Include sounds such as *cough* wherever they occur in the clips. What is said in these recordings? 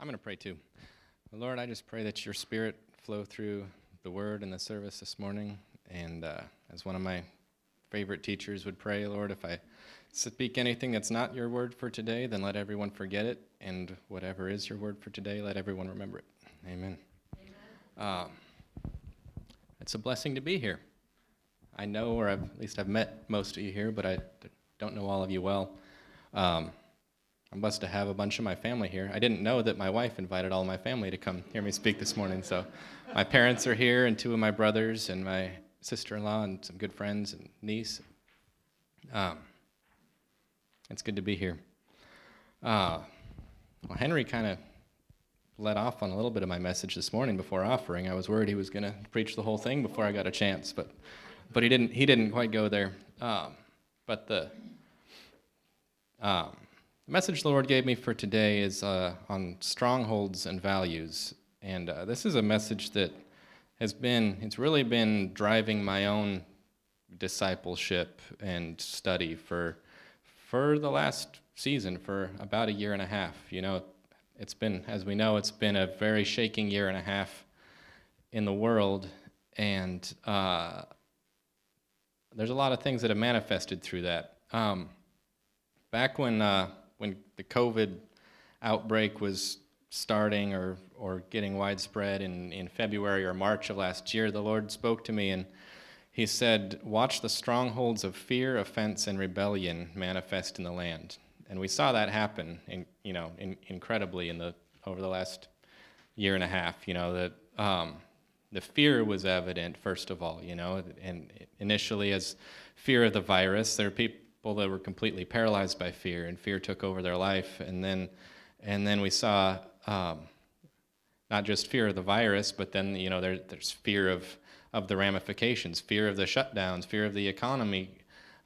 I'm going to pray too. Lord, I just pray that your spirit flow through the word and the service this morning. And uh, as one of my favorite teachers would pray, Lord, if I speak anything that's not your word for today, then let everyone forget it. And whatever is your word for today, let everyone remember it. Amen. Amen. Uh, it's a blessing to be here. I know, or I've, at least I've met most of you here, but I don't know all of you well. Um, I'm blessed to have a bunch of my family here. I didn't know that my wife invited all my family to come hear me speak this morning. So my parents are here, and two of my brothers, and my sister-in-law, and some good friends and niece. Um, it's good to be here. Uh, well, Henry kind of let off on a little bit of my message this morning before offering. I was worried he was going to preach the whole thing before I got a chance, but but he didn't. He didn't quite go there. Um, but the um, the message the Lord gave me for today is uh, on strongholds and values. And uh, this is a message that has been, it's really been driving my own discipleship and study for, for the last season, for about a year and a half. You know, it's been, as we know, it's been a very shaking year and a half in the world. And uh, there's a lot of things that have manifested through that. Um, back when uh, when the COVID outbreak was starting or, or getting widespread in, in February or March of last year, the Lord spoke to me and he said, Watch the strongholds of fear, offense, and rebellion manifest in the land. And we saw that happen, in, you know, in, incredibly in the, over the last year and a half. You know, that um, the fear was evident, first of all, you know, and initially as fear of the virus, there are people people that were completely paralyzed by fear, and fear took over their life. And then, and then we saw um, not just fear of the virus, but then you know there, there's fear of of the ramifications, fear of the shutdowns, fear of the economy,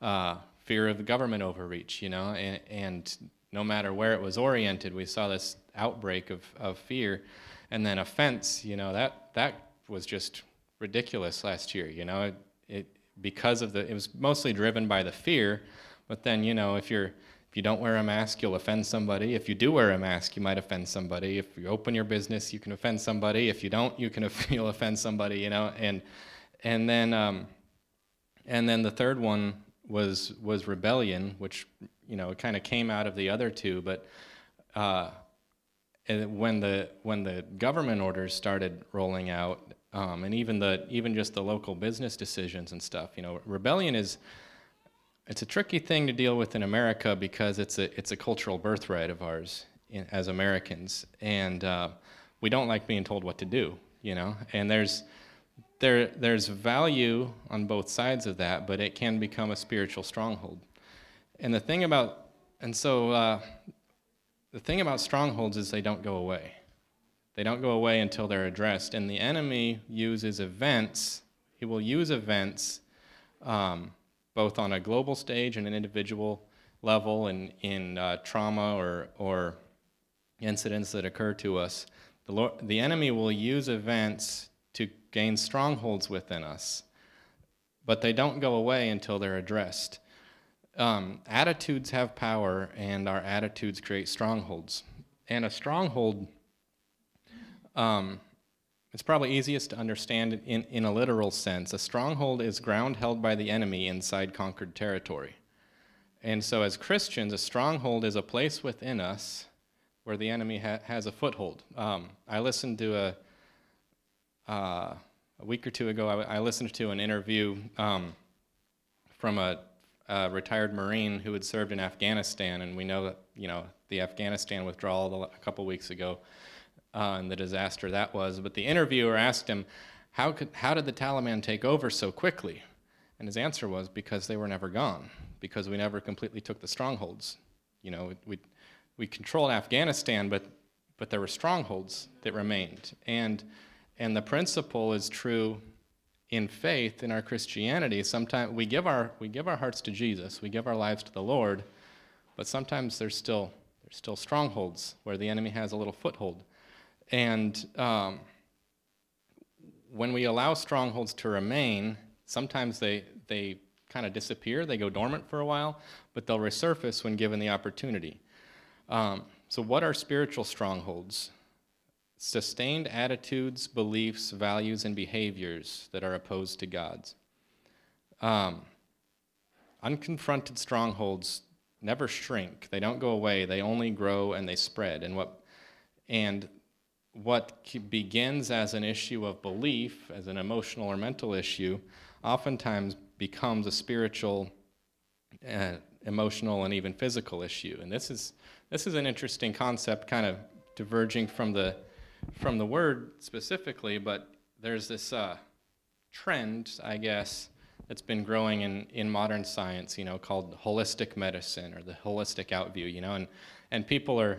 uh, fear of the government overreach. You know, and, and no matter where it was oriented, we saw this outbreak of, of fear, and then offense. You know that that was just ridiculous last year. You know, it, it because of the it was mostly driven by the fear but then, you know, if you're if you don't wear a mask, you'll offend somebody. If you do wear a mask, you might offend somebody. If you open your business, you can offend somebody. If you don't, you can *laughs* you'll offend somebody. You know, and and then um, and then the third one was was rebellion, which you know it kind of came out of the other two. But uh, when the when the government orders started rolling out, um, and even the even just the local business decisions and stuff, you know, rebellion is it's a tricky thing to deal with in America because it's a it's a cultural birthright of ours in, as Americans, and uh, we don't like being told what to do, you know. And there's there there's value on both sides of that, but it can become a spiritual stronghold. And the thing about and so uh, the thing about strongholds is they don't go away. They don't go away until they're addressed. And the enemy uses events. He will use events. Um, both on a global stage and an individual level and in uh, trauma or, or incidents that occur to us. The, Lord, the enemy will use events to gain strongholds within us, but they don't go away until they're addressed. Um, attitudes have power, and our attitudes create strongholds. And a stronghold um, it's probably easiest to understand in, in a literal sense. A stronghold is ground held by the enemy inside conquered territory. And so, as Christians, a stronghold is a place within us where the enemy ha- has a foothold. Um, I listened to a, uh, a week or two ago, I, I listened to an interview um, from a, a, retired Marine who had served in Afghanistan, and we know that, you know, the Afghanistan withdrawal a couple weeks ago uh, and the disaster that was. But the interviewer asked him, how, could, how did the Taliban take over so quickly? And his answer was, because they were never gone, because we never completely took the strongholds. You know, we, we controlled Afghanistan, but, but there were strongholds that remained. And, and the principle is true in faith, in our Christianity. Sometimes we give our, we give our hearts to Jesus, we give our lives to the Lord, but sometimes there's still, there's still strongholds where the enemy has a little foothold. And um, when we allow strongholds to remain, sometimes they, they kind of disappear, they go dormant for a while, but they'll resurface when given the opportunity. Um, so, what are spiritual strongholds? sustained attitudes, beliefs, values, and behaviors that are opposed to God's. Um, unconfronted strongholds never shrink. They don't go away. They only grow and they spread. And what and what begins as an issue of belief, as an emotional or mental issue, oftentimes becomes a spiritual, uh, emotional, and even physical issue. And this is this is an interesting concept, kind of diverging from the from the word specifically, but there's this uh, trend, I guess, that's been growing in, in modern science, you know, called holistic medicine or the holistic outview, you know, and, and people are,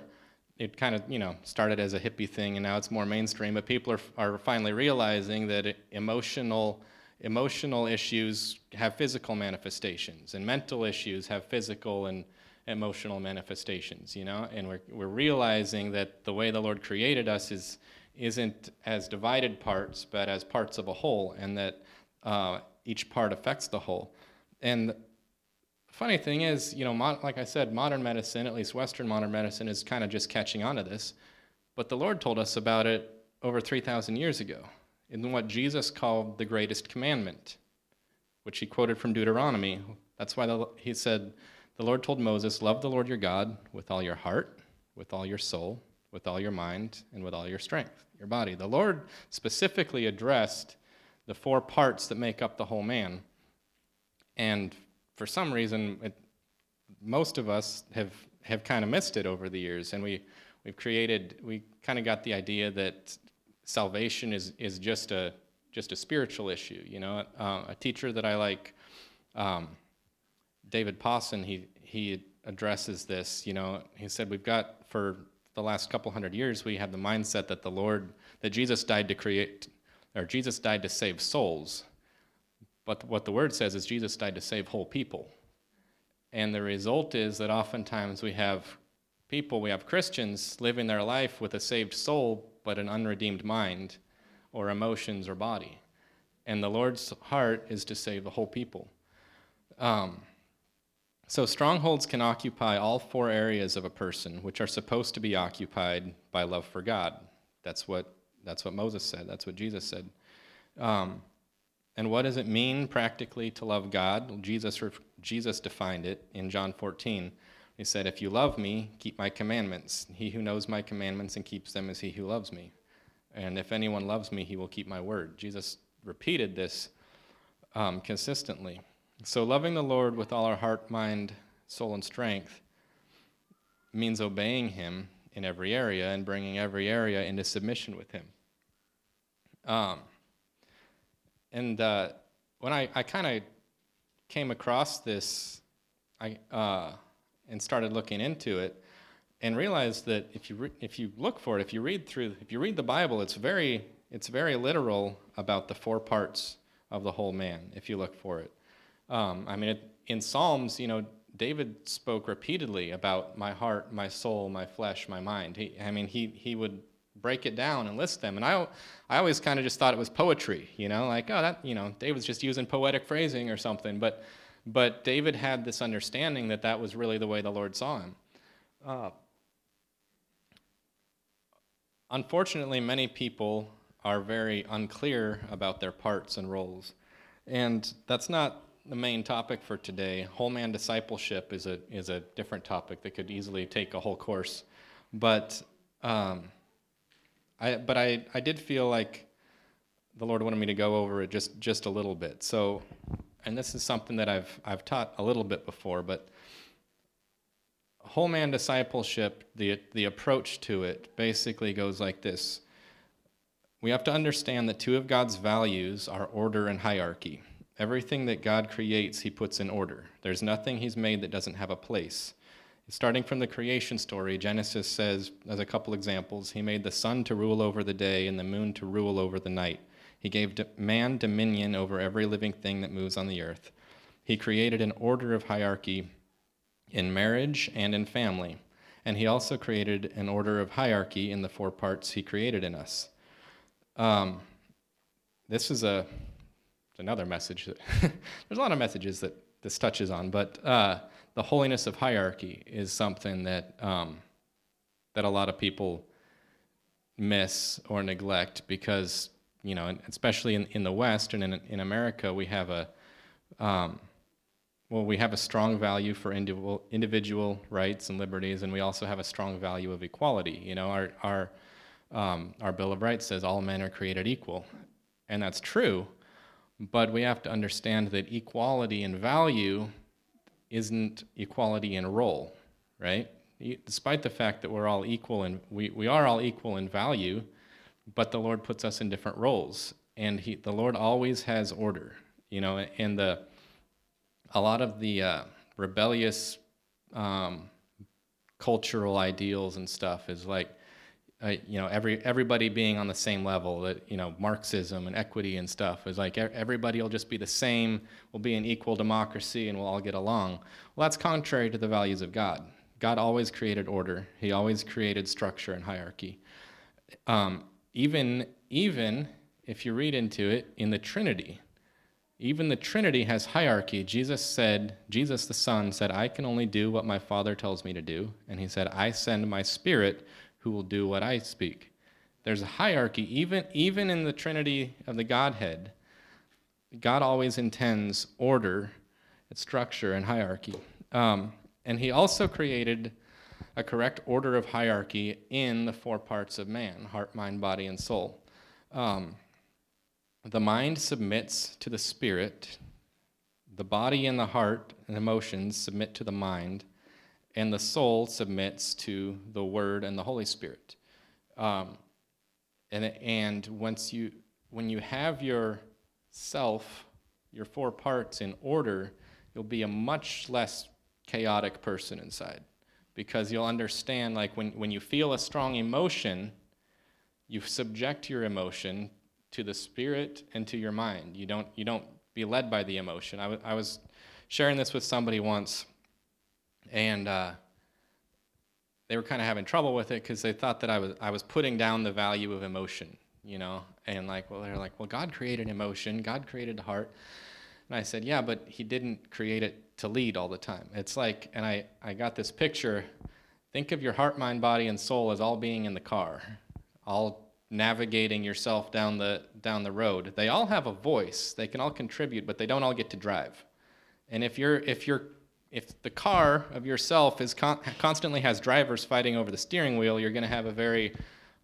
it kind of, you know, started as a hippie thing and now it's more mainstream, but people are, are finally realizing that emotional, emotional issues have physical manifestations and mental issues have physical and emotional manifestations, you know, and we're, we're realizing that the way the Lord created us is, isn't as divided parts, but as parts of a whole, and that uh, each part affects the whole. And funny thing is, you know, mo- like I said, modern medicine, at least Western modern medicine, is kind of just catching on to this. But the Lord told us about it over 3,000 years ago in what Jesus called the greatest commandment, which he quoted from Deuteronomy. That's why the, he said, The Lord told Moses, Love the Lord your God with all your heart, with all your soul, with all your mind, and with all your strength, your body. The Lord specifically addressed the four parts that make up the whole man. And for some reason, it, most of us have, have kind of missed it over the years. And we, we've created, we kind of got the idea that salvation is, is just, a, just a spiritual issue. You know, uh, a teacher that I like, um, David Pawson, he, he addresses this. You know, he said, We've got for the last couple hundred years, we have the mindset that the Lord, that Jesus died to create, or Jesus died to save souls. But what the word says is Jesus died to save whole people. And the result is that oftentimes we have people, we have Christians living their life with a saved soul, but an unredeemed mind or emotions or body. And the Lord's heart is to save the whole people. Um, so, strongholds can occupy all four areas of a person, which are supposed to be occupied by love for God. That's what that's what Moses said. That's what Jesus said. Um, and what does it mean practically to love God? Jesus, Jesus defined it in John 14. He said, If you love me, keep my commandments. He who knows my commandments and keeps them is he who loves me. And if anyone loves me, he will keep my word. Jesus repeated this um, consistently. So, loving the Lord with all our heart, mind, soul, and strength means obeying him in every area and bringing every area into submission with him. Um, and uh, when I, I kind of came across this I, uh, and started looking into it and realized that if you, re- if you look for it, if you read through, if you read the Bible, it's very, it's very literal about the four parts of the whole man, if you look for it. Um, I mean, it, in Psalms, you know, David spoke repeatedly about my heart, my soul, my flesh, my mind. He, I mean, he, he would break it down and list them. And I, I always kind of just thought it was poetry, you know, like, oh, that, you know, David's just using poetic phrasing or something. But, but David had this understanding that that was really the way the Lord saw him. Uh, unfortunately, many people are very unclear about their parts and roles. And that's not the main topic for today. Whole man discipleship is a is a different topic that could easily take a whole course, but um, I but I I did feel like the Lord wanted me to go over it just just a little bit. So, and this is something that I've I've taught a little bit before, but whole man discipleship, the the approach to it basically goes like this. We have to understand that two of God's values are order and hierarchy. Everything that God creates, He puts in order. There's nothing He's made that doesn't have a place. Starting from the creation story, Genesis says, as a couple examples, He made the sun to rule over the day and the moon to rule over the night. He gave man dominion over every living thing that moves on the earth. He created an order of hierarchy in marriage and in family. And He also created an order of hierarchy in the four parts He created in us. Um, this is a another message. That *laughs* there's a lot of messages that this touches on, but uh, the holiness of hierarchy is something that um, that a lot of people miss or neglect because you know, especially in, in the West and in, in America, we have a um, well, we have a strong value for individual, individual rights and liberties, and we also have a strong value of equality. You know, our our um, our Bill of Rights says all men are created equal, and that's true. But we have to understand that equality in value isn't equality in role, right? Despite the fact that we're all equal and we, we are all equal in value, but the Lord puts us in different roles, and he, the Lord always has order, you know. And the a lot of the uh, rebellious um, cultural ideals and stuff is like, uh, you know, every everybody being on the same level. That you know, Marxism and equity and stuff is like everybody will just be the same. We'll be an equal democracy, and we'll all get along. Well, that's contrary to the values of God. God always created order. He always created structure and hierarchy. Um, even, even if you read into it in the Trinity, even the Trinity has hierarchy. Jesus said, Jesus the Son said, I can only do what my Father tells me to do. And he said, I send my Spirit who will do what I speak. There's a hierarchy, even, even in the Trinity of the Godhead. God always intends order, structure, and hierarchy. Um, and he also created a correct order of hierarchy in the four parts of man heart, mind, body, and soul. Um, the mind submits to the spirit, the body and the heart and emotions submit to the mind, and the soul submits to the Word and the Holy Spirit. Um, and, and once you, when you have your self, your four parts in order, you'll be a much less chaotic person inside because you'll understand like when, when you feel a strong emotion you subject your emotion to the spirit and to your mind. You don't you don't be led by the emotion. I, w- I was sharing this with somebody once and uh, they were kind of having trouble with it because they thought that I was, I was putting down the value of emotion you know and like well they're like well god created emotion god created the heart and i said yeah but he didn't create it to lead all the time. It's like, and I, I got this picture. Think of your heart, mind, body, and soul as all being in the car, all navigating yourself down the down the road. They all have a voice. They can all contribute, but they don't all get to drive. And if you're if you're if the car of yourself is con- constantly has drivers fighting over the steering wheel, you're going to have a very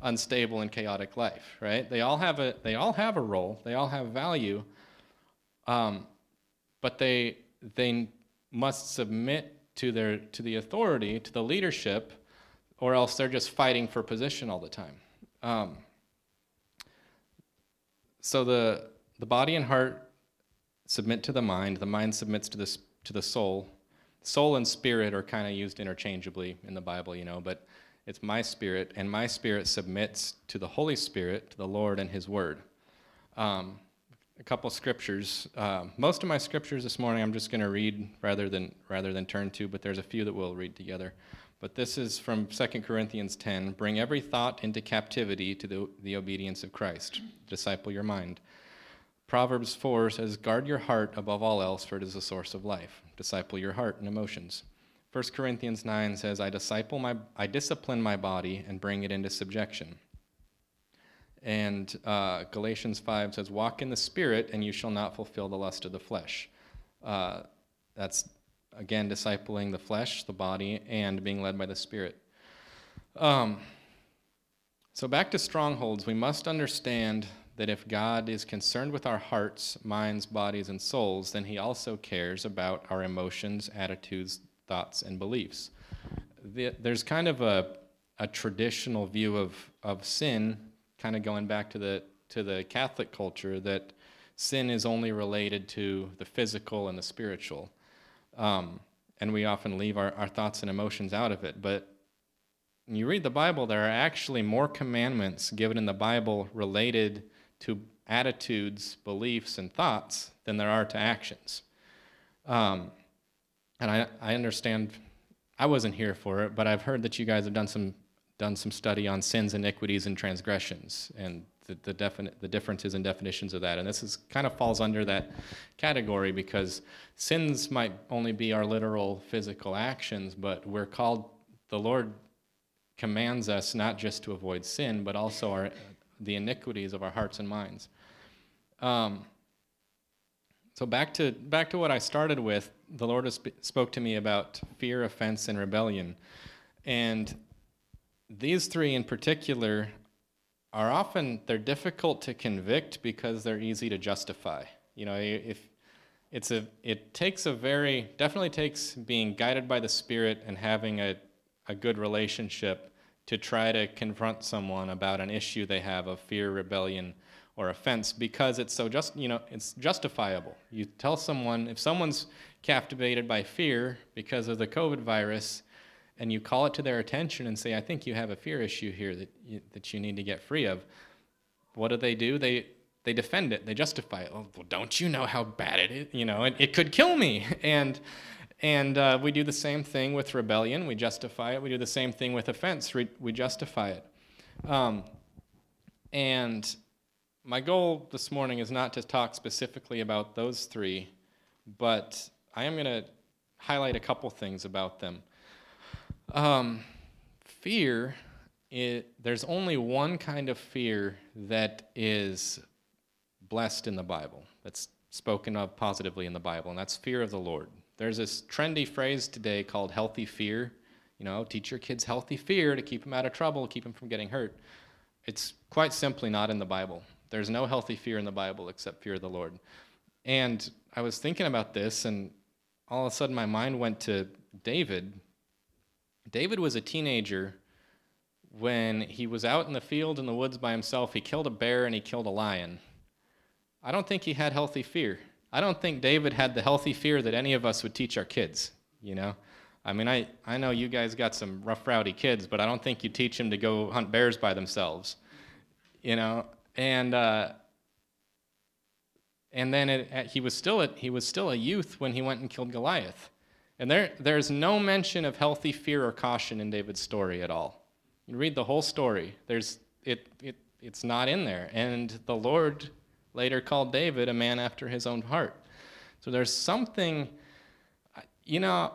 unstable and chaotic life, right? They all have a they all have a role. They all have value. Um, but they they must submit to their to the authority, to the leadership, or else they're just fighting for position all the time. Um, so the the body and heart submit to the mind. The mind submits to the to the soul. Soul and spirit are kind of used interchangeably in the Bible, you know, but it's my spirit, and my spirit submits to the Holy Spirit, to the Lord and His Word. Um, a couple scriptures. Uh, most of my scriptures this morning I'm just going to read rather than rather than turn to, but there's a few that we'll read together. But this is from 2 Corinthians 10. Bring every thought into captivity to the, the obedience of Christ. Disciple your mind. Proverbs 4 says, Guard your heart above all else, for it is the source of life. Disciple your heart and emotions. 1 Corinthians 9 says, I disciple my I discipline my body and bring it into subjection. And uh, Galatians 5 says, Walk in the Spirit, and you shall not fulfill the lust of the flesh. Uh, that's, again, discipling the flesh, the body, and being led by the Spirit. Um, so, back to strongholds, we must understand that if God is concerned with our hearts, minds, bodies, and souls, then He also cares about our emotions, attitudes, thoughts, and beliefs. The, there's kind of a, a traditional view of, of sin kind of going back to the to the Catholic culture that sin is only related to the physical and the spiritual. Um, and we often leave our, our thoughts and emotions out of it. But when you read the Bible, there are actually more commandments given in the Bible related to attitudes, beliefs, and thoughts than there are to actions. Um, and I, I understand, I wasn't here for it, but I've heard that you guys have done some done some study on sins, iniquities, and transgressions, and the, the, defini- the differences and definitions of that. And this is kind of falls under that category because sins might only be our literal physical actions, but we're called, the Lord commands us not just to avoid sin, but also our, the iniquities of our hearts and minds. Um, so back to back to what I started with, the Lord has sp- spoke to me about fear, offense, and rebellion, and these three in particular are often they're difficult to convict because they're easy to justify. You know, if it's a it takes a very definitely takes being guided by the Spirit and having a a good relationship to try to confront someone about an issue they have of fear, rebellion, or offense because it's so just you know it's justifiable. You tell someone if someone's captivated by fear because of the COVID virus, and you call it to their attention and say, "I think you have a fear issue here that you, that you need to get free of." What do they do? They they defend it. They justify it. Oh, well, don't you know how bad it is? You know, it, it could kill me. *laughs* And and uh, we do the same thing with rebellion. We justify it. We do the same thing with offense. We, we justify it. Um, and my goal this morning is not to talk specifically about those three, but I am going to highlight a couple things about them. Um, fear, it, there's only one kind of fear that is blessed in the Bible, that's spoken of positively in the Bible, and that's fear of the Lord. There's this trendy phrase today called healthy fear. You know, teach your kids healthy fear to keep them out of trouble, keep them from getting hurt. It's quite simply not in the Bible. There's no healthy fear in the Bible except fear of the Lord. And I was thinking about this, and all of a sudden my mind went to David. David was a teenager when he was out in the field in the woods by himself. He killed a bear and he killed a lion. I don't think he had healthy fear. I don't think David had the healthy fear that any of us would teach our kids, you know? I mean, I, I know you guys got some rough, rowdy kids, but I don't think you teach them to go hunt bears by themselves, you know? And, uh, and then it, he, was still a, he was still a youth when he went and killed Goliath. And there, there's no mention of healthy fear or caution in David's story at all. You read the whole story, there's, it, it, it's not in there. And the Lord later called David a man after his own heart. So there's something, you know,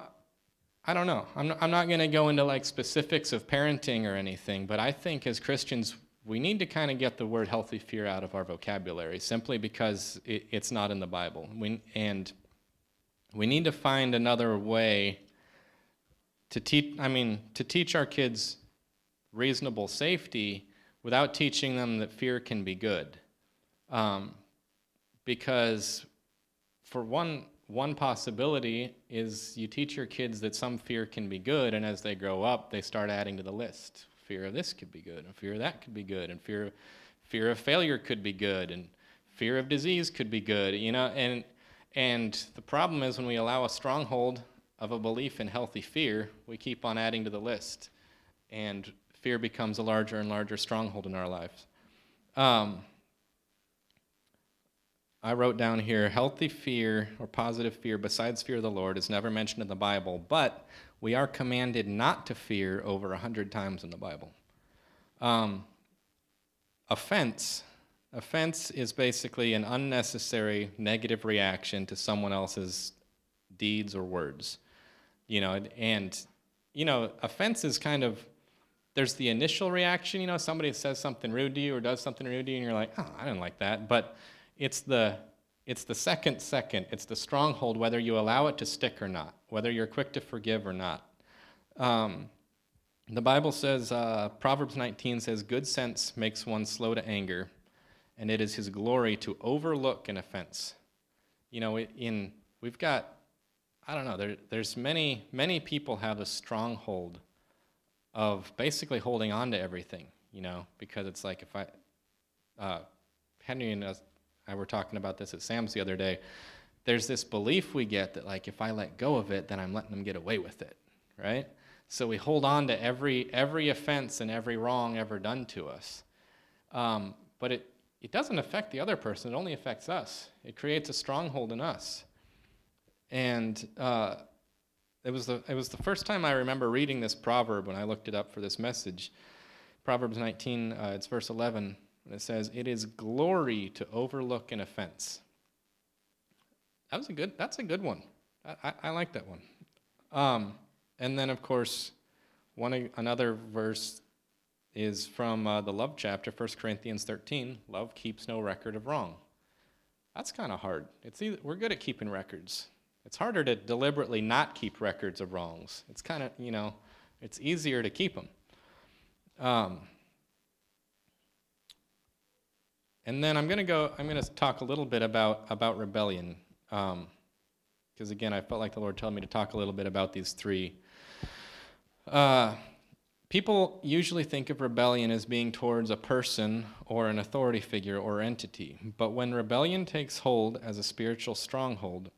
I don't know. I'm not, I'm not going to go into like specifics of parenting or anything, but I think as Christians, we need to kind of get the word healthy fear out of our vocabulary simply because it, it's not in the Bible. We, and we need to find another way to teach, I mean, to teach our kids reasonable safety without teaching them that fear can be good. Um, because for one, one possibility is you teach your kids that some fear can be good, and as they grow up, they start adding to the list. Fear of this could be good, and fear of that could be good, and fear, fear of failure could be good, and fear of disease could be good. You know, and and the problem is when we allow a stronghold of a belief in healthy fear, we keep on adding to the list, and fear becomes a larger and larger stronghold in our lives. Um, I wrote down here healthy fear or positive fear besides fear of the Lord is never mentioned in the Bible, but we are commanded not to fear over a hundred times in the Bible. Um, offense. Offense is basically an unnecessary negative reaction to someone else's deeds or words. You know, and, you know, offense is kind of, there's the initial reaction, you know, somebody says something rude to you or does something rude to you, and you're like, oh, I didn't like that. But it's the, it's the second second. It's the stronghold, whether you allow it to stick or not, whether you're quick to forgive or not. Um, the Bible says, uh, Proverbs 19 says, Good sense makes one slow to anger, and it is his glory to overlook an offense. You know, in we've got, I don't know, there, there's many, many people have a stronghold of basically holding on to everything, you know, because it's like if I, uh, Henry and I were talking about this at Sam's the other day. There's this belief we get that like if I let go of it, then I'm letting them get away with it, right? So we hold on to every every offense and every wrong ever done to us. Um, but it it doesn't affect the other person. It only affects us. It creates a stronghold in us. And uh, it was the it was the first time I remember reading this proverb when I looked it up for this message. Proverbs 19, uh, it's verse 11. And it says, It is glory to overlook an offense. That was a good, that's a good one. I, I, I like that one. Um, and then, of course, one another verse is from uh, the love chapter, 1 Corinthians 13. Love keeps no record of wrong. That's kind of hard. It's either, we're good at keeping records. It's harder to deliberately not keep records of wrongs. It's kind of, you know, it's easier to keep them. Um, and then I'm going to go, I'm going to talk a little bit about, about rebellion. Because um, again, I felt like the Lord told me to talk a little bit about these three. Uh, people usually think of rebellion as being towards a person or an authority figure or entity. But when rebellion takes hold as a spiritual stronghold,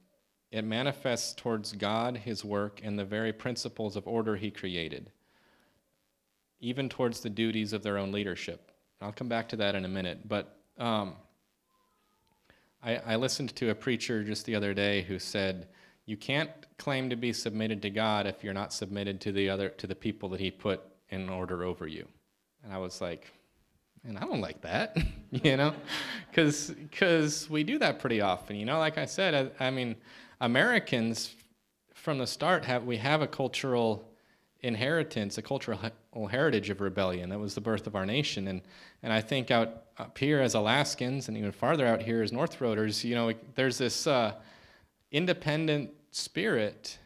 it manifests towards God, His work, and the very principles of order He created, even towards the duties of their own leadership. I'll come back to that in a minute. But um, I, I listened to a preacher just the other day who said, "You can't claim to be submitted to God if you're not submitted to the other to the people that He put in order over you." And I was like, and I don't like that, *laughs* you know, because because we do that pretty often. You know, like I said, I, I mean, Americans from the start have we have a cultural inheritance, a cultural heritage of rebellion. That was the birth of our nation, and and I think out up here as Alaskans, and even farther out here as North Roaders, you know, there's this uh, independent spirit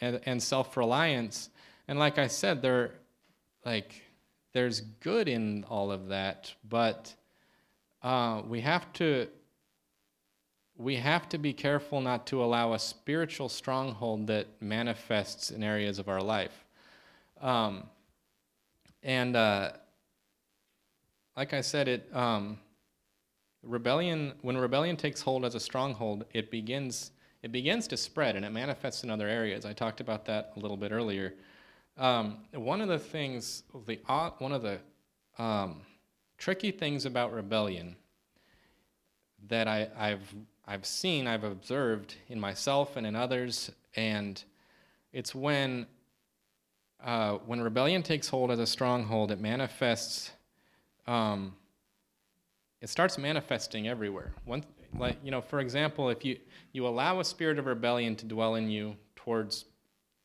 and, and self-reliance, and like I said, there, like, there's good in all of that, but uh, we have to we have to be careful not to allow a spiritual stronghold that manifests in areas of our life. Um, and uh, like I said, it um, rebellion when rebellion takes hold as a stronghold, it begins it begins to spread and it manifests in other areas. I talked about that a little bit earlier. Um, one of the things, the one of the um, tricky things about rebellion that I, I've I've seen, I've observed in myself and in others, and it's when uh, when rebellion takes hold as a stronghold, it manifests. Um, it starts manifesting everywhere. One, like you know, for example, if you you allow a spirit of rebellion to dwell in you towards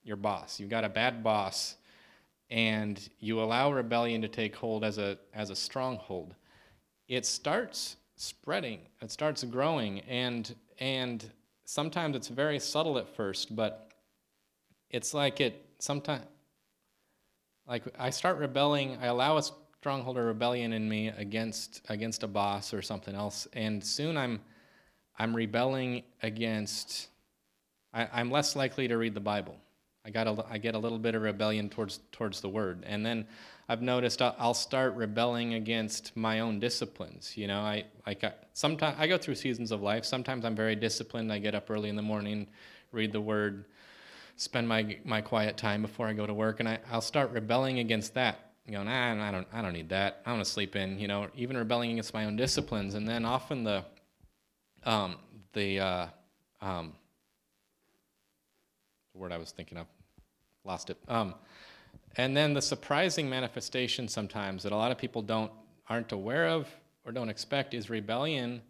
your boss, you've got a bad boss, and you allow rebellion to take hold as a as a stronghold, it starts spreading, it starts growing, and and sometimes it's very subtle at first, but it's like it sometimes like I start rebelling, I allow a stronghold of rebellion in me against against a boss or something else, and soon I'm I'm rebelling against. I, I'm less likely to read the Bible. I got a, I get a little bit of rebellion towards towards the Word, and then I've noticed I'll start rebelling against my own disciplines. You know, I like sometimes I go through seasons of life. Sometimes I'm very disciplined. I get up early in the morning, read the Word, spend my my quiet time before I go to work, and I, I'll start rebelling against that. Going, nah, I don't I don't need that. I want to sleep in. You know, even rebelling against my own disciplines, and then often the um, the uh, um, the word I was thinking of, lost it. Um, and then the surprising manifestation sometimes that a lot of people don't aren't aware of or don't expect is rebellion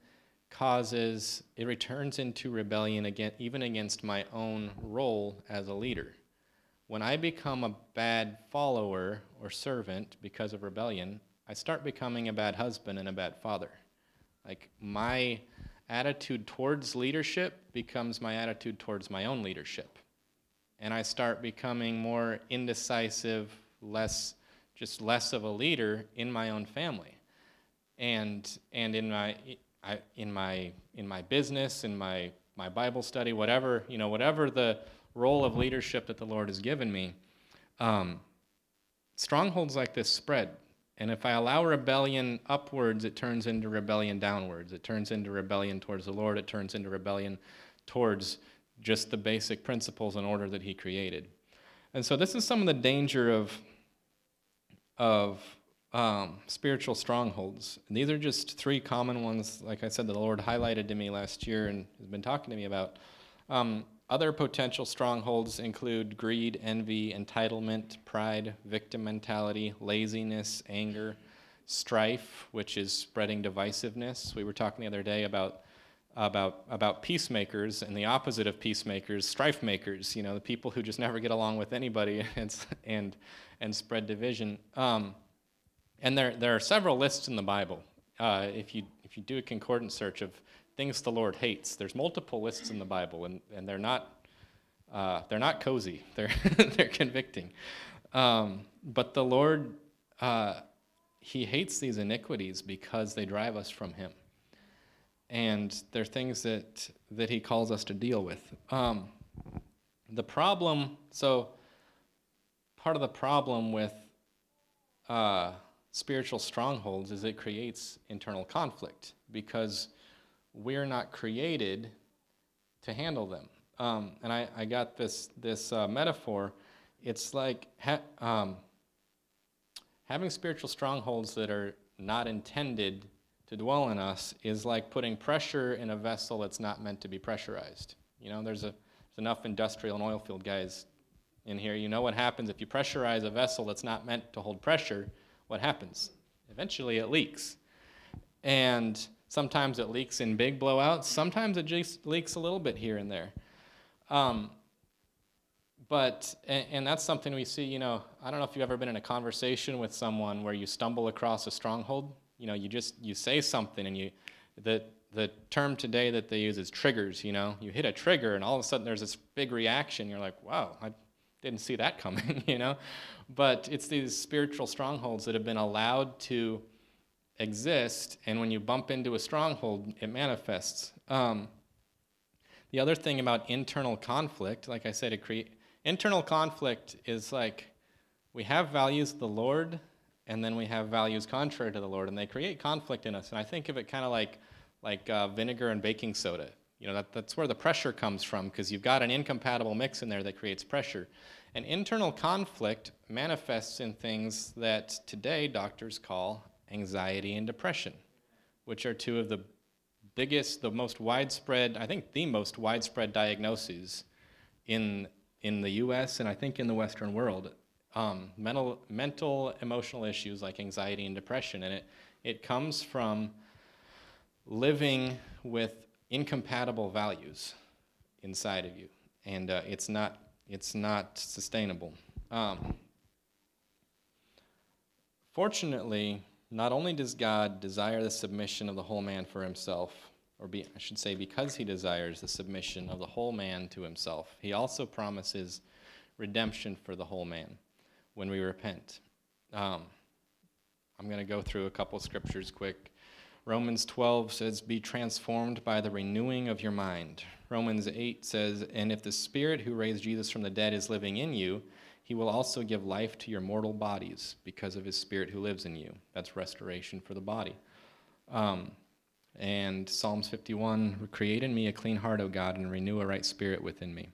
causes it returns into rebellion again even against my own role as a leader. When I become a bad follower or servant because of rebellion, I start becoming a bad husband and a bad father. Like my attitude towards leadership becomes my attitude towards my own leadership and I start becoming more indecisive, less just less of a leader in my own family, and and in my I, in my in my business, in my my Bible study, whatever you know, whatever the role of leadership that the Lord has given me. Um, strongholds like this spread. And if I allow rebellion upwards, it turns into rebellion downwards. It turns into rebellion towards the Lord. It turns into rebellion towards just the basic principles and order that he created. And so this is some of the danger of, of um, spiritual strongholds. And these are just three common ones, like I said, the Lord highlighted to me last year and has been talking to me about. Um, other potential strongholds include greed, envy, entitlement, pride, victim mentality, laziness, anger, strife, which is spreading divisiveness. We were talking the other day about about about peacemakers and the opposite of peacemakers, strife makers. You know, the people who just never get along with anybody *laughs* and and and spread division. Um, and there there are several lists in the Bible. Uh, if you if you do a concordance search of things the Lord hates, there's multiple lists in the Bible, and, and they're not uh, they're not cozy. *laughs* They're they're convicting. Um, but the Lord uh, He hates these iniquities because they drive us from Him and they're things that that he calls us to deal with. Um, the problem, so part of the problem with uh, spiritual strongholds is it creates internal conflict because we're not created to handle them. Um, and I, I got this this uh, metaphor. It's like ha- um, having spiritual strongholds that are not intended to dwell in us is like putting pressure in a vessel that's not meant to be pressurized. You know, there's, a, there's enough industrial and oil field guys in here. You know what happens if you pressurize a vessel that's not meant to hold pressure? What happens? Eventually it leaks. And sometimes it leaks in big blowouts, sometimes it just leaks a little bit here and there. Um, but, and, and that's something we see, you know, I don't know if you've ever been in a conversation with someone where you stumble across a stronghold you know, you just you say something and you the the term today that they use is triggers, you know. You hit a trigger and all of a sudden there's this big reaction. You're like, "Wow, I didn't see that *laughs* coming," you know? But it's these spiritual strongholds that have been allowed to exist, and when you bump into a stronghold, it manifests. Um, the other thing about internal conflict, like I said, it create internal conflict is like we have values of the Lord, and then we have values contrary to the Lord, and they create conflict in us. And I think of it kind of like like uh, vinegar and baking soda. You know, that, that's where the pressure comes from because you've got an incompatible mix in there that creates pressure. And internal conflict manifests in things that today doctors call anxiety and depression, which are two of the biggest, the most widespread, I think the most widespread diagnoses in, in the US and I think in the Western world um, mental, mental, emotional issues like anxiety and depression. And it, it comes from living with incompatible values inside of you. And uh, it's, not, it's not sustainable. Um, fortunately, not only does God desire the submission of the whole man for himself, or be, I should say, because he desires the submission of the whole man to himself, he also promises redemption for the whole man when we repent. Um, I'm going to go through a couple scriptures quick. Romans 12 says, Be transformed by the renewing of your mind. Romans 8 says, And if the Spirit who raised Jesus from the dead is living in you, he will also give life to your mortal bodies because of his Spirit who lives in you. That's restoration for the body. Um, and Psalms 51 Create in me a clean heart, O God, and renew a right spirit within me.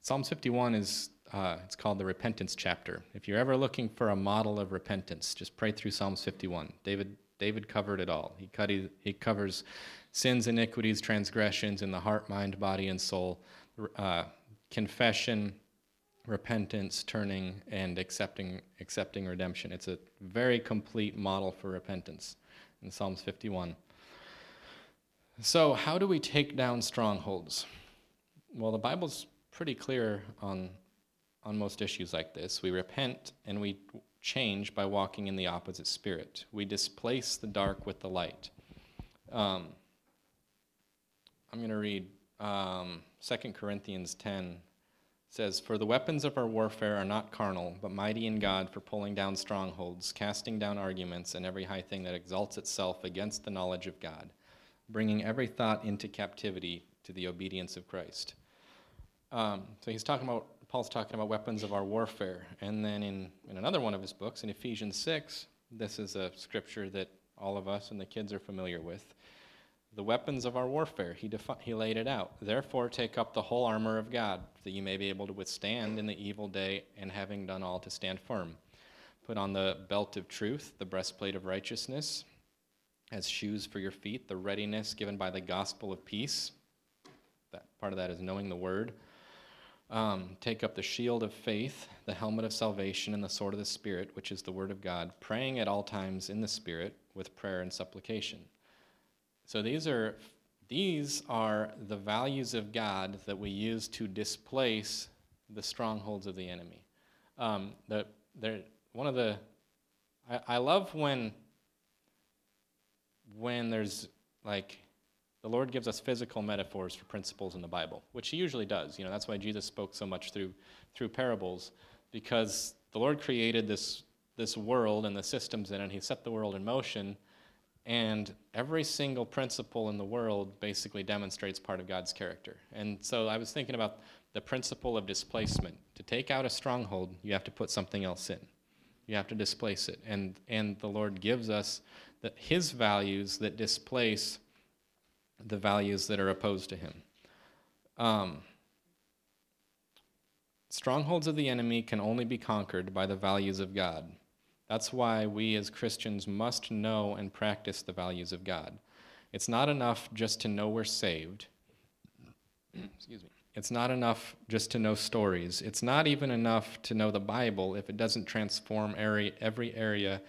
Psalms 51 is uh, it's called the repentance chapter. If you're ever looking for a model of repentance, just pray through Psalms 51. David, David covered it all. He, cut, he, he covers sins, iniquities, transgressions in the heart, mind, body, and soul, uh, confession, repentance, turning, and accepting, accepting redemption. It's a very complete model for repentance in Psalms 51. So, how do we take down strongholds? Well, the Bible's pretty clear on on most issues like this. We repent and we change by walking in the opposite spirit. We displace the dark with the light. Um, I'm going to read um, 2 Corinthians 10 says, For the weapons of our warfare are not carnal, but mighty in God for pulling down strongholds, casting down arguments, and every high thing that exalts itself against the knowledge of God, bringing every thought into captivity to the obedience of Christ. Um, so he's talking about Paul's talking about weapons of our warfare. And then in, in another one of his books, in Ephesians 6, this is a scripture that all of us and the kids are familiar with. The weapons of our warfare, he, defi- he laid it out. Therefore, take up the whole armor of God, that you may be able to withstand in the evil day, and having done all, to stand firm. Put on the belt of truth, the breastplate of righteousness, as shoes for your feet, the readiness given by the gospel of peace. That part of that is knowing the word um, take up the shield of faith, the helmet of salvation, and the sword of the Spirit, which is the Word of God, praying at all times in the Spirit with prayer and supplication. So these are these are the values of God that we use to displace the strongholds of the enemy. Um, the, one of the, I, I love when, when there's like, the Lord gives us physical metaphors for principles in the Bible, which He usually does. You know, that's why Jesus spoke so much through, through parables, because the Lord created this, this world and the systems in it. And he set the world in motion and every single principle in the world basically demonstrates part of God's character. And so I was thinking about the principle of displacement. To take out a stronghold, you have to put something else in. You have to displace it. And, and the Lord gives us that His values that displace the values that are opposed to Him. Um, strongholds of the enemy can only be conquered by the values of God. That's why we as Christians must know and practice the values of God. It's not enough just to know we're saved. Excuse me. It's not enough just to know stories. It's not even enough to know the Bible if it doesn't transform every, every area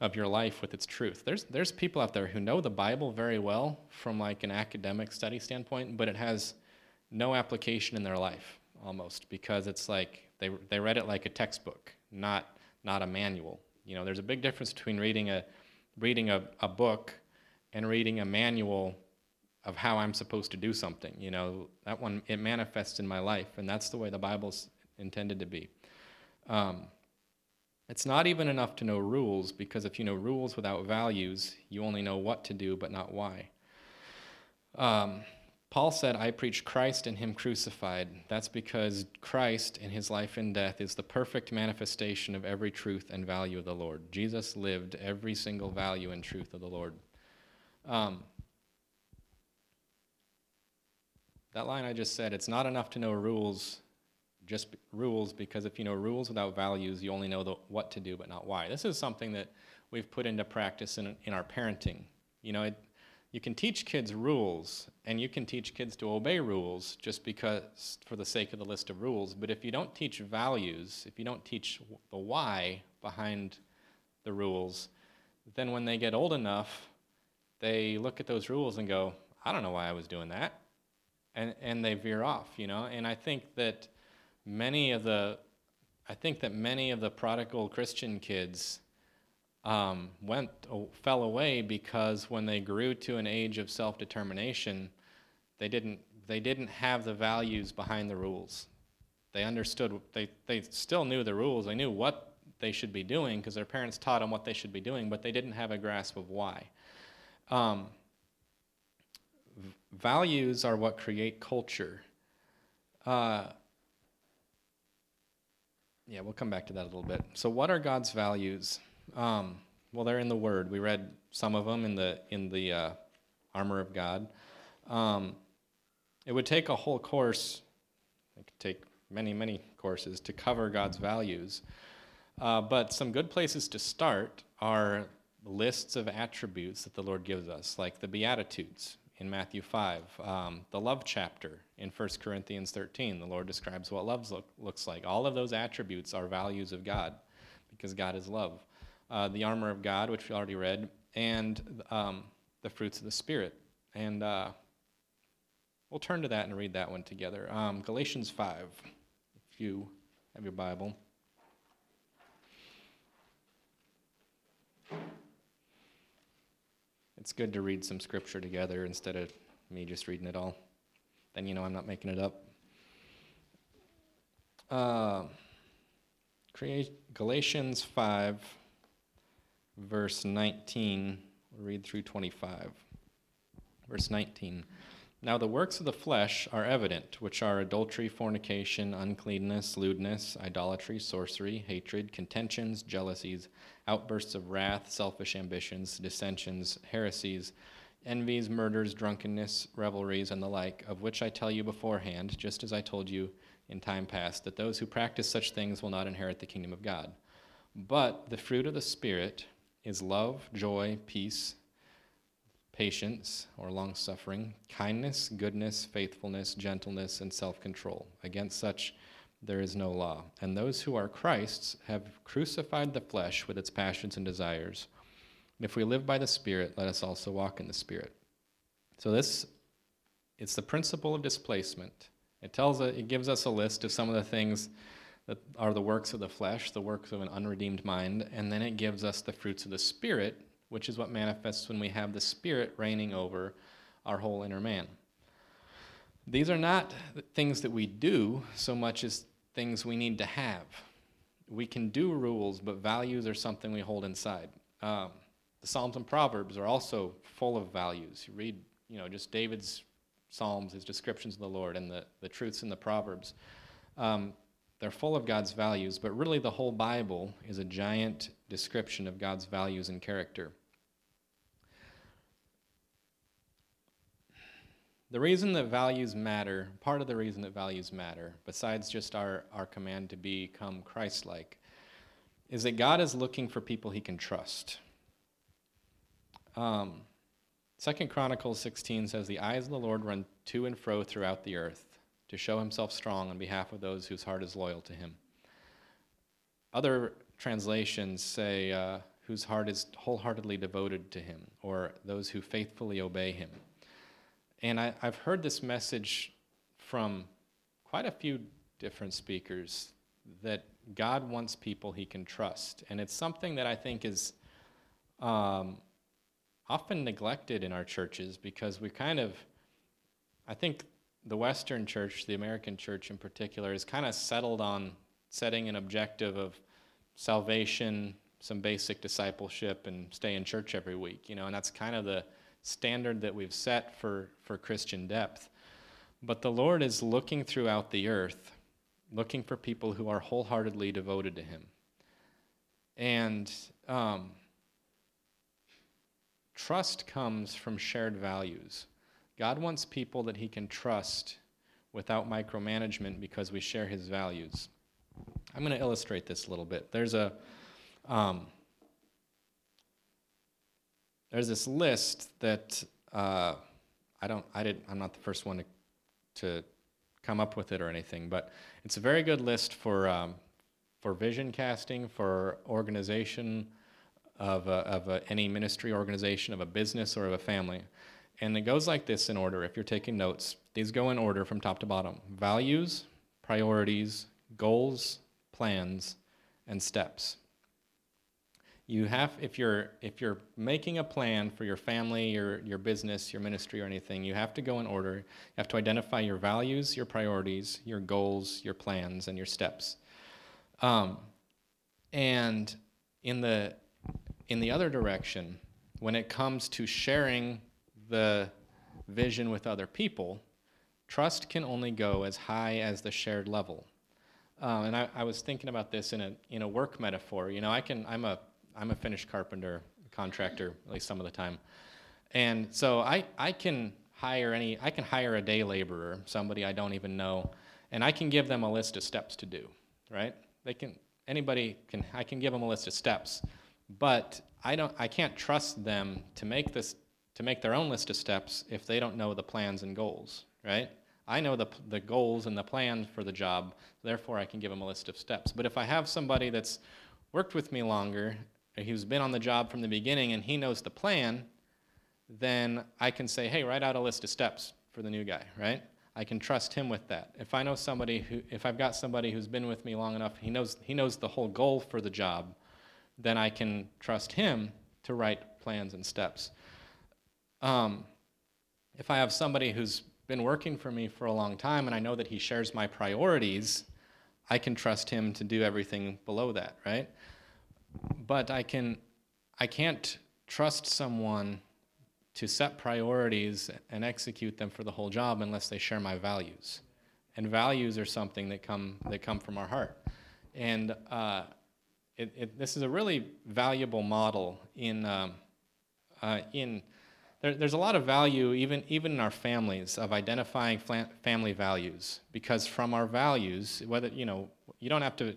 of your life with its truth. There's, there's people out there who know the Bible very well from like an academic study standpoint, but it has no application in their life almost because it's like they, they read it like a textbook, not, not a manual. You know, there's a big difference between reading a reading a, a book and reading a manual of how I'm supposed to do something. You know, that one it manifests in my life, and that's the way the Bible's intended to be. Um, it's not even enough to know rules because if you know rules without values, you only know what to do but not why. Um, Paul said, I preach Christ and Him crucified. That's because Christ in His life and death is the perfect manifestation of every truth and value of the Lord. Jesus lived every single value and truth of the Lord. Um, that line I just said, it's not enough to know rules, just rules, because if you know rules without values, you only know the, what to do but not why. This is something that we've put into practice in, in our parenting. You know, it, you can teach kids rules and you can teach kids to obey rules just because for the sake of the list of rules but if you don't teach values if you don't teach the why behind the rules then when they get old enough they look at those rules and go i don't know why i was doing that and and they veer off you know and i think that many of the i think that many of the prodigal christian kids um, went fell away because when they grew to an age of self-determination, they didn't they didn't have the values behind the rules. They understood they they still knew the rules. They knew what they should be doing because their parents taught them what they should be doing, but they didn't have a grasp of why. Um, values are what create culture. Uh, yeah, we'll come back to that a little bit. So, what are God's values? Um, well, they're in the Word. We read some of them in the in the uh, armor of God. Um, it would take a whole course. It could take many many courses to cover God's values. Uh, but some good places to start are lists of attributes that the Lord gives us, like the Beatitudes in Matthew 5, um, the love chapter in 1 Corinthians 13. The Lord describes what love look, looks like. All of those attributes are values of God because God is love uh, the armor of God, which we already read, and um, the fruits of the Spirit. And uh, we'll turn to that and read that one together. Um, Galatians 5, if you have your Bible. It's good to read some scripture together instead of me just reading it all. Then you know I'm not making it up. Uh, Galatians 5 verse 19. Read through 25. Verse 19. Now the works of the flesh are evident, which are adultery, fornication, uncleanness, lewdness, idolatry, sorcery, hatred, contentions, jealousies, outbursts of wrath, selfish ambitions, dissensions, heresies, envies, murders, drunkenness, revelries, and the like, of which I tell you beforehand, just as I told you in time past, that those who practice such things will not inherit the kingdom of God. But the fruit of the Spirit is love, joy, peace, patience or long suffering, kindness, goodness, faithfulness, gentleness, and self control. Against such there is no law. And those who are Christ's have crucified the flesh with its passions and desires. If we live by the Spirit, let us also walk in the Spirit. So this it's the principle of displacement. It tells it gives us a list of some of the things that are the works of the flesh, the works of an unredeemed mind, and then it gives us the fruits of the spirit, which is what manifests when we have the spirit reigning over our whole inner man. These are not things that we do so much as things we need to have. We can do rules, but values are something we hold inside. Um, the Psalms and Proverbs are also full of values. You read, you know, just David's Psalms, his descriptions of the Lord, and the, the truths in the Proverbs. Um, they're full of God's values, but really the whole Bible is a giant description of God's values and character. The reason that values matter, part of the reason that values matter, besides just our, our command to become Christ like, is that God is looking for people he can trust. Um, Second Chronicles 16 says, The eyes of the Lord run to and fro throughout the earth to show himself strong on behalf of those whose heart is loyal to him. Other translations say, uh, whose heart is wholeheartedly devoted to him, or those who faithfully obey him. And I, have heard this message from quite a few different speakers that God wants people he can trust. And it's something that I think is um, often neglected in our churches because we kind of, I think the Western church, the American church in particular, is kind of settled on setting an objective of salvation, some basic discipleship, and stay in church every week. You know, and that's kind of the standard that we've set for, for Christian depth. But the Lord is looking throughout the earth, looking for people who are wholeheartedly devoted to Him. And um, trust comes from shared values. God wants people that He can trust without micromanagement because we share His values. I'm going to illustrate this a little bit. There's a um, there's this list that uh, I don't, I didn't, I'm not the first one to, to come up with it or anything, but it's a very good list for, um, for vision casting, for organization of, a, of a, any ministry organization, of a business or of a family. And it goes like this in order. If you're taking notes, these go in order from top to bottom values, priorities, goals, plans, and steps you have if you're if you're making a plan for your family your your business your ministry or anything you have to go in order. You have to identify your values your priorities your goals your plans and your steps. Um, and in the in the other direction when it comes to sharing the vision with other people trust can only go as high as the shared level. Um, and I, I was thinking about this in a in a work metaphor. You know i can i'm a I'm a finished carpenter, contractor, at least some of the time. And so I, I can hire any, I can hire a day laborer, somebody I don't even know, and I can give them a list of steps to do, right? They can, anybody can, I can give them a list of steps, but I don't, I can't trust them to make this, to make their own list of steps if they don't know the plans and goals, right? I know the, the goals and the plans for the job, therefore I can give them a list of steps. But if I have somebody that's worked with me longer who's been on the job from the beginning and he knows the plan, then I can say, hey, write out a list of steps for the new guy, right? I can trust him with that. If I know somebody who, if I've got somebody who's been with me long enough, he knows, he knows the whole goal for the job, then I can trust him to write plans and steps. Um, if I have somebody who's been working for me for a long time and I know that he shares my priorities, I can trust him to do everything below that, right? But I can I can't trust someone to set priorities and execute them for the whole job unless they share my values. And values are something that come that come from our heart. And uh, it, it, this is a really valuable model in um, uh, in there, there's a lot of value even even in our families of identifying family values because from our values whether you know you don't have to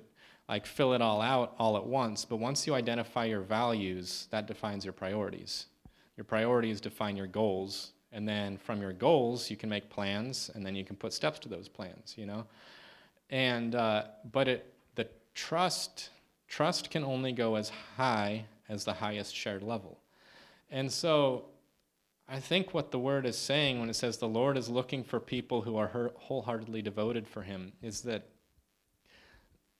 like fill it all out all at once, but once you identify your values, that defines your priorities. Your priorities define your goals, and then from your goals, you can make plans, and then you can put steps to those plans, you know? And, uh, but it, the trust, trust can only go as high as the highest shared level. And so I think what the word is saying when it says the Lord is looking for people who are wholeheartedly devoted for him is that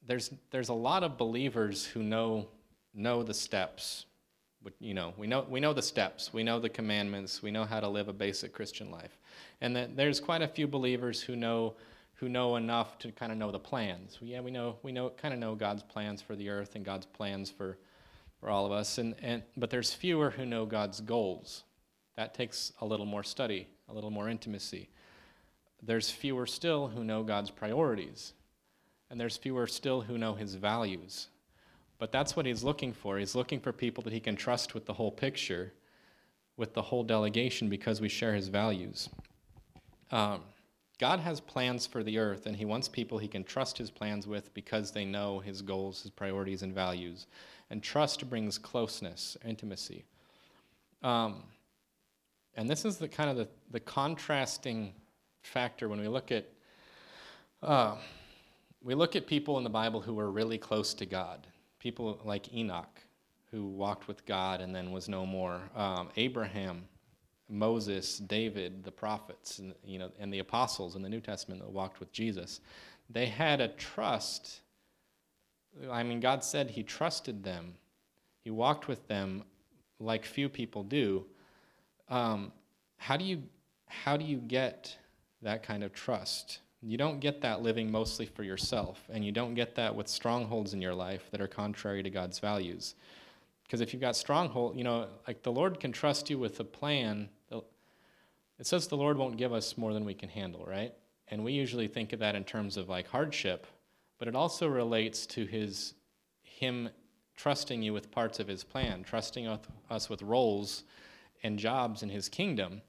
there's, there's a lot of believers who know, know the steps. You know, we know, we know the steps, we know the commandments, we know how to live a basic Christian life. And that there's quite a few believers who know, who know enough to kind of know the plans. Yeah, we know, we know, kind of know God's plans for the earth and God's plans for, for all of us. And, and, but there's fewer who know God's goals. That takes a little more study, a little more intimacy. There's fewer still who know God's priorities and there's fewer still who know his values. But that's what he's looking for. He's looking for people that he can trust with the whole picture, with the whole delegation, because we share his values. Um, God has plans for the earth, and he wants people he can trust his plans with because they know his goals, his priorities, and values. And trust brings closeness, intimacy. Um, and this is the kind of the, the contrasting factor when we look at. Uh, we look at people in the Bible who were really close to God, people like Enoch, who walked with God and then was no more, um, Abraham, Moses, David, the prophets, and, you know, and the apostles in the New Testament that walked with Jesus. They had a trust. I mean, God said He trusted them. He walked with them like few people do. Um, how do you how do you get that kind of trust? You don't get that living mostly for yourself, and you don't get that with strongholds in your life that are contrary to God's values. Because if you've got stronghold, you know, like the Lord can trust you with a plan. It says the Lord won't give us more than we can handle, right? And we usually think of that in terms of like hardship, but it also relates to his him trusting you with parts of his plan, trusting us with roles and jobs in his kingdom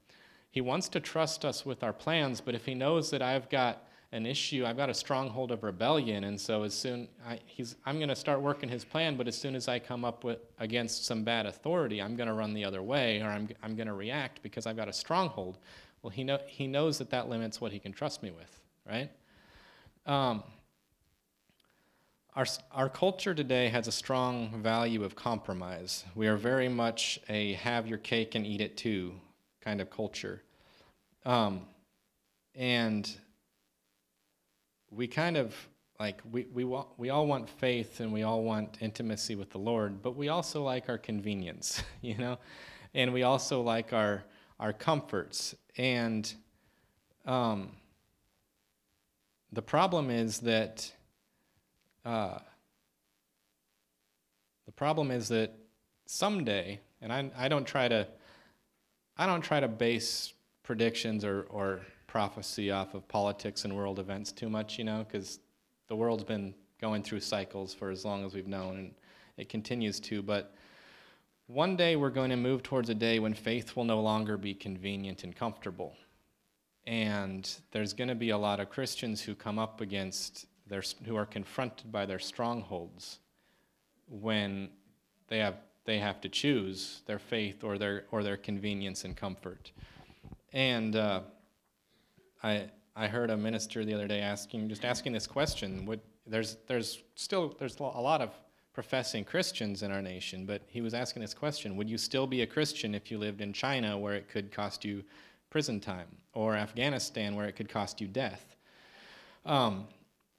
he wants to trust us with our plans, but if he knows that I've got an issue, I've got a stronghold of rebellion, and so as soon I, he's, I'm going to start working his plan, but as soon as I come up with against some bad authority, I'm going to run the other way, or I'm, I'm going to react because I've got a stronghold. Well, he, know, he knows that that limits what he can trust me with, right? Um, our, our culture today has a strong value of compromise. We are very much a have your cake and eat it too kind of culture. Um, and we kind of like we, we, want we all want faith and we all want intimacy with the lord but we also like our convenience *laughs* you know and we also like our our comforts and um, the problem is that uh, the problem is that someday and I, I don't try to I don't try to base predictions or, or prophecy off of politics and world events too much, you know, because the world's been going through cycles for as long as we've known, and it continues to. But one day we're going to move towards a day when faith will no longer be convenient and comfortable. And there's going to be a lot of Christians who come up against their, who are confronted by their strongholds when they have they have to choose their faith or their or their convenience and comfort. And uh, I I heard a minister the other day asking just asking this question. Would there's there's still there's a lot of professing Christians in our nation, but he was asking this question: Would you still be a Christian if you lived in China, where it could cost you prison time, or Afghanistan, where it could cost you death? Um,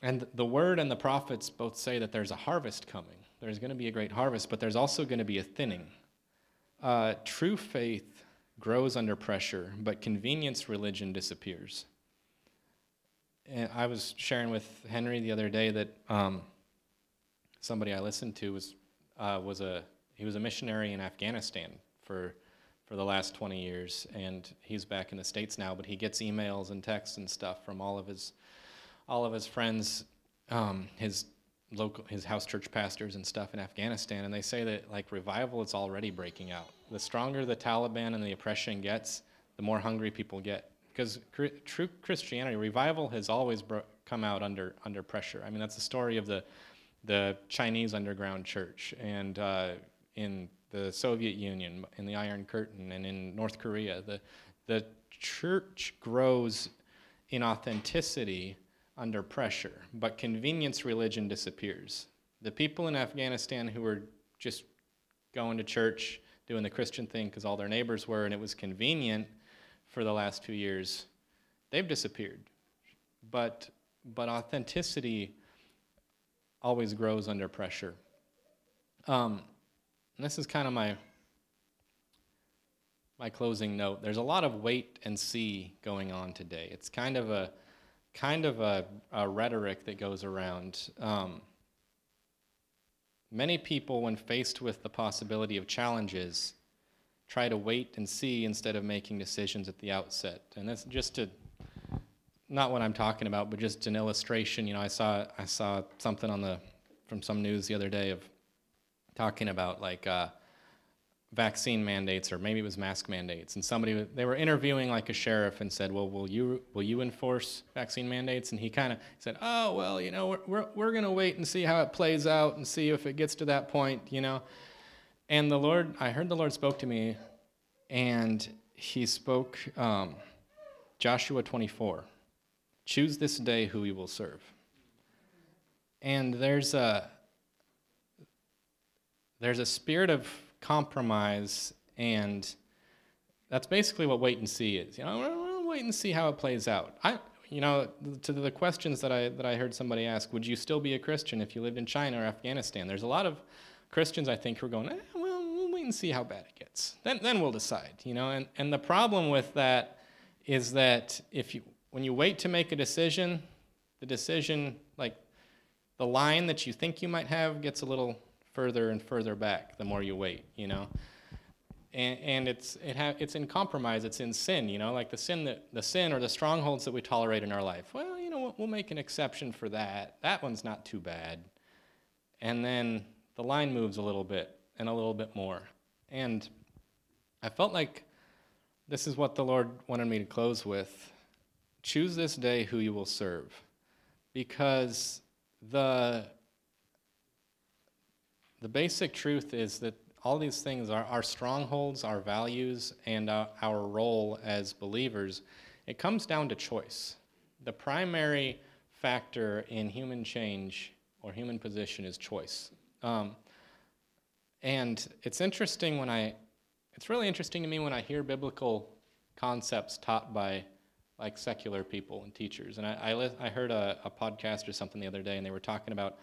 and the word and the prophets both say that there's a harvest coming there's going to be a great harvest, but there's also going to be a thinning. Uh, true faith grows under pressure, but convenience religion disappears. And I was sharing with Henry the other day that um, somebody I listened to was uh, was a he was a missionary in Afghanistan for for the last 20 years, and he's back in the states now. But he gets emails and texts and stuff from all of his all of his friends, um, his local his house church pastors and stuff in Afghanistan, and they say that like revival is already breaking out. The stronger the Taliban and the oppression gets, the more hungry people get. Because cr- true Christianity, revival has always bro- come out under under pressure. I mean, that's the story of the the Chinese underground church and uh, in the Soviet Union, in the Iron Curtain, and in North Korea. The the church grows in authenticity under pressure, but convenience religion disappears. The people in Afghanistan who were just going to church, doing the Christian thing because all their neighbors were and it was convenient for the last few years, they've disappeared. But, but authenticity always grows under pressure. Um, this is kind of my my closing note. There's a lot of wait and see going on today. It's kind of a kind of a, a rhetoric that goes around. Um, many people, when faced with the possibility of challenges, try to wait and see instead of making decisions at the outset. And that's just to not what I'm talking about, but just an illustration. You know, I saw I saw something on the from some news the other day of talking about like. Uh, vaccine mandates or maybe it was mask mandates. And somebody they were interviewing like a sheriff and said well will you will you enforce vaccine mandates? And he kind of said oh well you know we're, we're, we're going to wait and see how it plays out and see if it gets to that point you know. And the lord i heard the lord spoke to me and he spoke um, joshua 24 choose this day who you will serve. And there's a there's a spirit of compromise, and that's basically what wait and see is. You know, we'll wait and see how it plays out. I, you know, to the questions that I that I heard somebody ask, would you still be a Christian if you lived in China or Afghanistan? There's a lot of Christians I think who are going, eh, well, we'll wait and see how bad it gets. Then then we'll decide. You know, and and the problem with that is that if you when you wait to make a decision, the decision like the line that you think you might have gets a little further and further back the more you wait, you know. And, and it's it ha- it's in compromise. It's in sin, you know, like the sin that the sin or the strongholds that we tolerate in our life. Well, you know, we'll, we'll make an exception for that. That one's not too bad. And then the line moves a little bit and a little bit more. And I felt like this is what the Lord wanted me to close with. Choose this day who you will serve. Because the the basic truth is that all these things are our strongholds, our values, and uh, our role as believers. It comes down to choice. The primary factor in human change or human position is choice. Um, and it's interesting when I, it's really interesting to me when I hear biblical concepts taught by like secular people and teachers. And I, I, I heard a, a podcast or something the other day, and they were talking about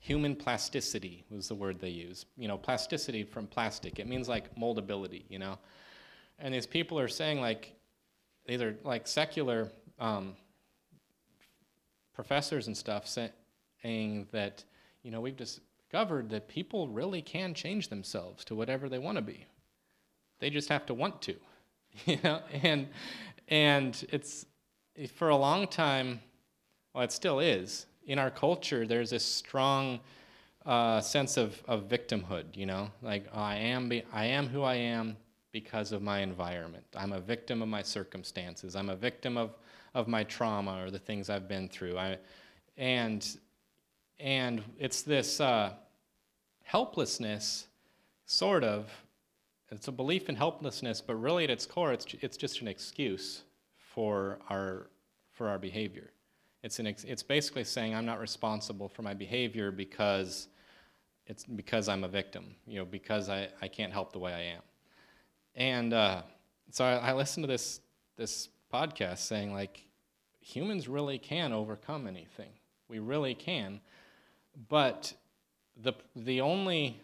human plasticity was the word they use. You know, plasticity from plastic. It means like moldability, you know. And these people are saying like, these are like secular um, professors and stuff saying that, you know, we've discovered that people really can change themselves to whatever they want to be. They just have to want to, *laughs* you know. And and it's for a long time, well, it still is in our culture, there's this strong uh, sense of, of victimhood, you know, like oh, I am be, I am who I am because of my environment. I'm a victim of my circumstances. I'm a victim of, of my trauma or the things I've been through. I, and and it's this uh, helplessness, sort of. It's a belief in helplessness, but really at its core, it's it's just an excuse for our for our behavior. It's, an ex- it's basically saying I'm not responsible for my behavior because it's because I'm a victim, you know, because I, I can't help the way I am. And uh, so I, I listened to this, this podcast saying, like, humans really can overcome anything. We really can. But the, the only,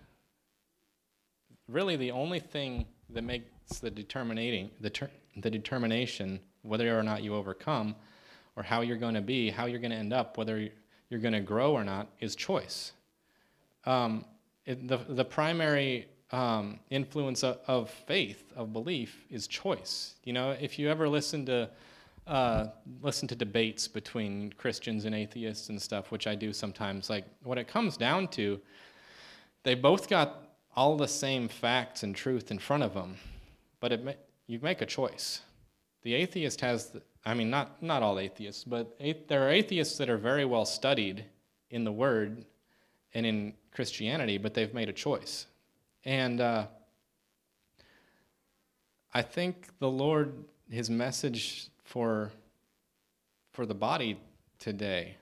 really the only thing that makes the determinating, the, ter- the determination whether or not you overcome or how you're going to be, how you're going to end up, whether you're going to grow or not, is choice. Um, it, the, the primary um, influence of, of, faith, of belief, is choice. You know, if you ever listen to uh, listen to debates between Christians and atheists and stuff, which I do sometimes, like what it comes down to, they both got all the same facts and truth in front of them, but it, you make a choice. The atheist has the, I mean, not, not all atheists, but there are atheists that are very well studied in the Word and in Christianity, but they've made a choice. And uh, I think the Lord, His message for, for the body today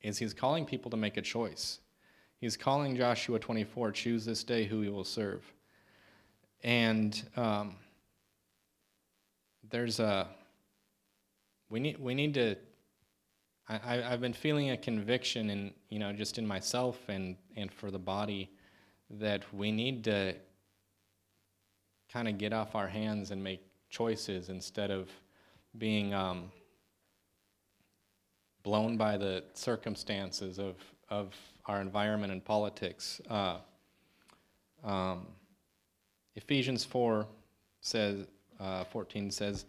is He's calling people to make a choice. He's calling Joshua 24, choose this day who you will serve. And um, there's a we need we need to. I, I've been feeling a conviction in you know just in myself and and for the body that we need to kind of get off our hands and make choices instead of being um, blown by the circumstances of, of our environment and politics. Uh, um, Ephesians 4 says, uh, 14 says,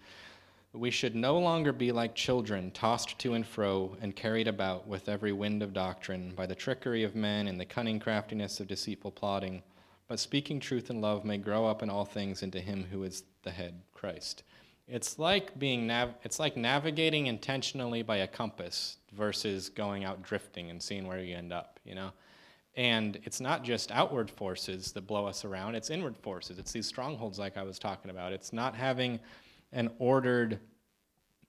we should no longer be like children, tossed to and fro and carried about with every wind of doctrine by the trickery of men and the cunning craftiness of deceitful plotting, but speaking truth in love may grow up in all things into him who is the head, Christ. It's like being nav- it's like navigating intentionally by a compass versus going out drifting and seeing where you end up, you know? And it's not just outward forces that blow us around, it's inward forces. It's these strongholds like I was talking about. It's not having an ordered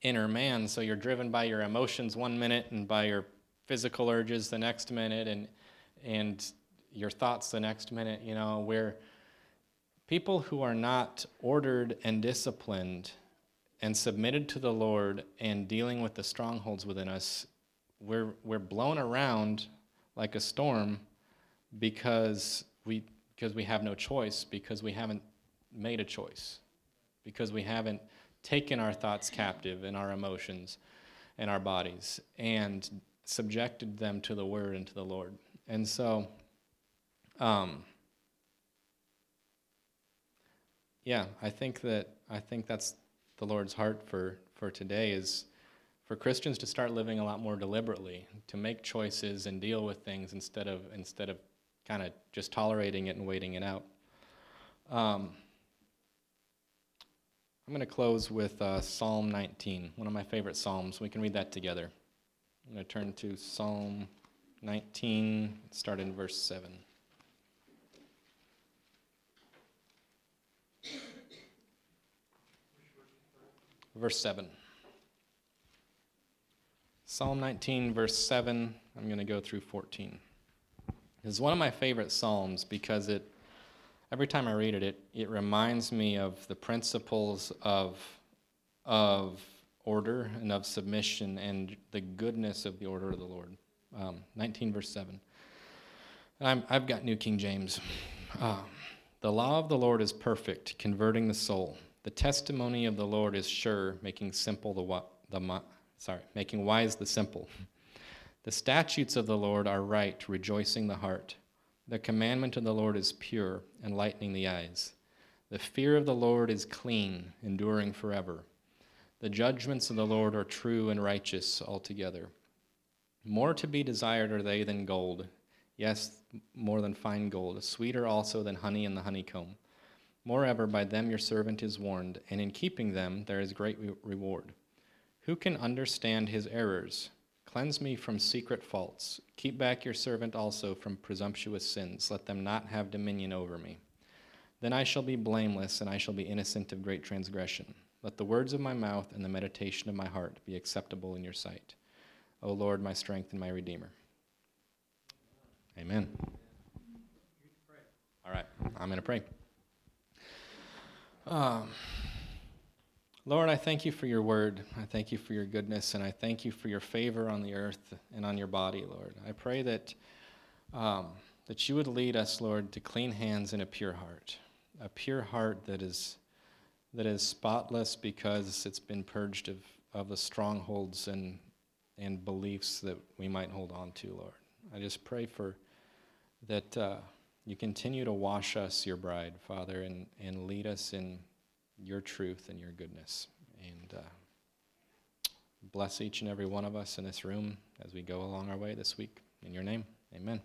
inner man. So you're driven by your emotions one minute and by your physical urges the next minute and and your thoughts the next minute, you know, where people who are not ordered and disciplined and submitted to the Lord and dealing with the strongholds within us, we're we're blown around like a storm because we because we have no choice because we haven't made a choice because we haven't taken our thoughts captive and our emotions and our bodies and subjected them to the word and to the Lord. And so, um, yeah, I think that I think that's the Lord's heart for for today is for Christians to start living a lot more deliberately, to make choices and deal with things instead of instead of kind of just tolerating it and waiting it out. Um, I'm going to close with uh, Psalm 19, one of my favorite Psalms. We can read that together. I'm going to turn to Psalm 19, start in verse 7. Verse 7. Psalm 19, verse 7. I'm going to go through 14. It's one of my favorite Psalms because it every time I read it, it, it reminds me of the principles of, of order and of submission and the goodness of the order of the Lord. Um, 19, verse 7. i have got New King James. Um, the law of the Lord is perfect, converting the soul. The testimony of the Lord is sure, making simple the, what the sorry, making wise the simple. The statutes of the Lord are right, rejoicing the heart. The commandment of the Lord is pure, enlightening the eyes. The fear of the Lord is clean, enduring forever. The judgments of the Lord are true and righteous altogether. More to be desired are they than gold, yes, more than fine gold, sweeter also than honey in the honeycomb. Moreover, by them your servant is warned, and in keeping them there is great re- reward. Who can understand his errors? Cleanse me from secret faults. Keep back your servant also from presumptuous sins. Let them not have dominion over me. Then I shall be blameless, and I shall be innocent of great transgression. Let the words of my mouth and the meditation of my heart be acceptable in your sight. O Lord, my strength and my redeemer. Amen. All right, I'm going to pray. Um, Lord, I thank you for your word. I thank you for your goodness, and I thank you for your favor on the earth and on your body, Lord. I pray that, um, that you would lead us, Lord, to clean hands and a pure heart, a pure heart that is, that is spotless because it's been purged of, of the strongholds and, and beliefs that we might hold on to, Lord. I just pray for that uh, you continue to wash us, your bride, Father, and, and lead us in your truth and your goodness. And uh, bless each and every one of us in this room as we go along our way this week. In your name, amen.